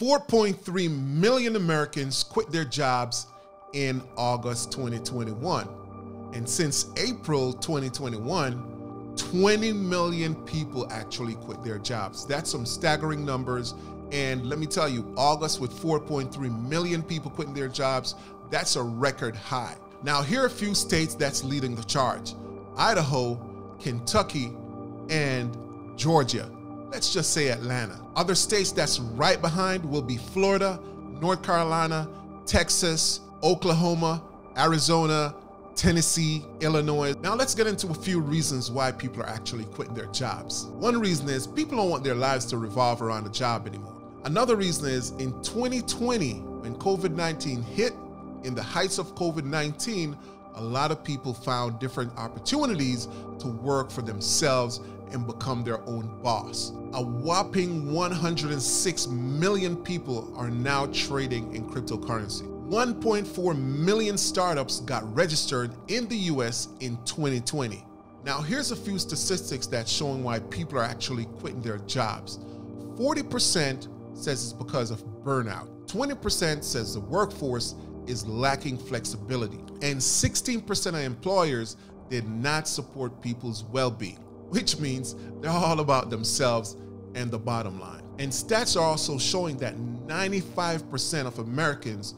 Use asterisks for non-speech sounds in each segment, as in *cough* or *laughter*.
4.3 million Americans quit their jobs in August 2021. And since April 2021, 20 million people actually quit their jobs. That's some staggering numbers. And let me tell you, August with 4.3 million people quitting their jobs, that's a record high. Now, here are a few states that's leading the charge Idaho, Kentucky, and Georgia. Let's just say Atlanta. Other states that's right behind will be Florida, North Carolina, Texas, Oklahoma, Arizona, Tennessee, Illinois. Now let's get into a few reasons why people are actually quitting their jobs. One reason is people don't want their lives to revolve around a job anymore. Another reason is in 2020, when COVID 19 hit, in the heights of COVID 19, a lot of people found different opportunities to work for themselves and become their own boss. A whopping 106 million people are now trading in cryptocurrency. 1.4 million startups got registered in the US in 2020. Now, here's a few statistics that's showing why people are actually quitting their jobs. 40% says it's because of burnout. 20% says the workforce is lacking flexibility. And 16% of employers did not support people's well being, which means they're all about themselves and the bottom line. And stats are also showing that 95% of Americans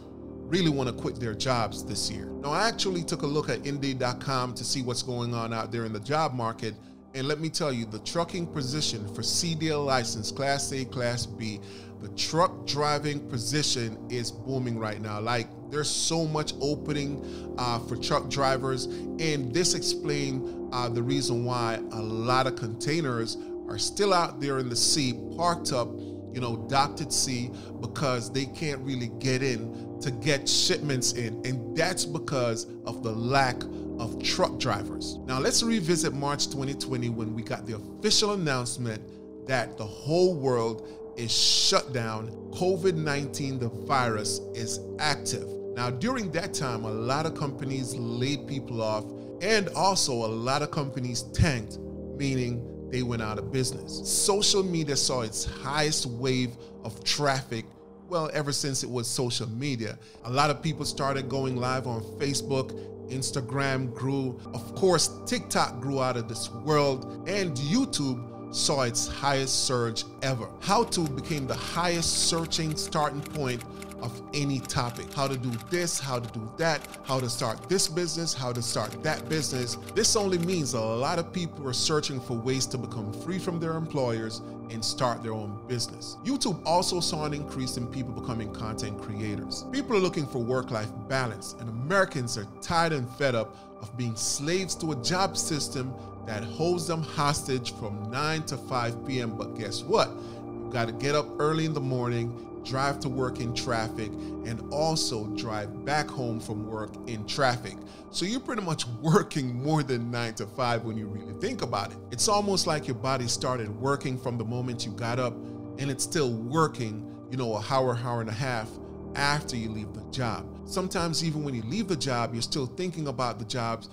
really want to quit their jobs this year. Now, I actually took a look at Indeed.com to see what's going on out there in the job market. And let me tell you, the trucking position for CDL license, Class A, Class B, the truck driving position is booming right now. Like there's so much opening uh, for truck drivers, and this explains uh, the reason why a lot of containers are still out there in the sea, parked up, you know, docked at sea, because they can't really get in to get shipments in, and that's because of the lack of truck drivers. Now let's revisit March 2020 when we got the official announcement that the whole world is shut down. COVID 19, the virus, is active. Now, during that time, a lot of companies laid people off, and also a lot of companies tanked, meaning they went out of business. Social media saw its highest wave of traffic well, ever since it was social media. A lot of people started going live on Facebook, Instagram grew. Of course, TikTok grew out of this world, and YouTube saw its highest surge ever. How to became the highest searching starting point of any topic. How to do this, how to do that, how to start this business, how to start that business. This only means a lot of people are searching for ways to become free from their employers and start their own business. YouTube also saw an increase in people becoming content creators. People are looking for work life balance, and Americans are tired and fed up of being slaves to a job system that holds them hostage from 9 to 5 p.m. But guess what? You got to get up early in the morning, drive to work in traffic, and also drive back home from work in traffic. So you're pretty much *laughs* working more than 9 to 5 when you really think about it. It's almost like your body started working from the moment you got up, and it's still working, you know, a hour, hour and a half after you leave the job. Sometimes, even when you leave the job, you're still thinking about the jobs,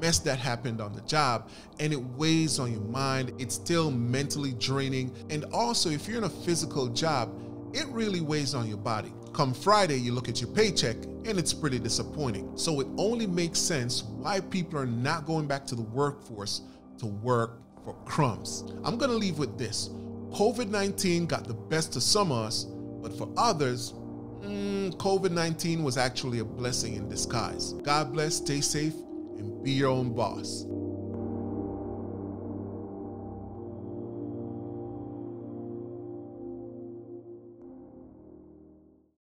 mess that happened on the job and it weighs on your mind. It's still mentally draining. And also, if you're in a physical job, it really weighs on your body. Come Friday, you look at your paycheck and it's pretty disappointing. So it only makes sense why people are not going back to the workforce to work for crumbs. I'm gonna leave with this COVID 19 got the best of some of us, but for others, mm, COVID 19 was actually a blessing in disguise. God bless, stay safe, and be your own boss.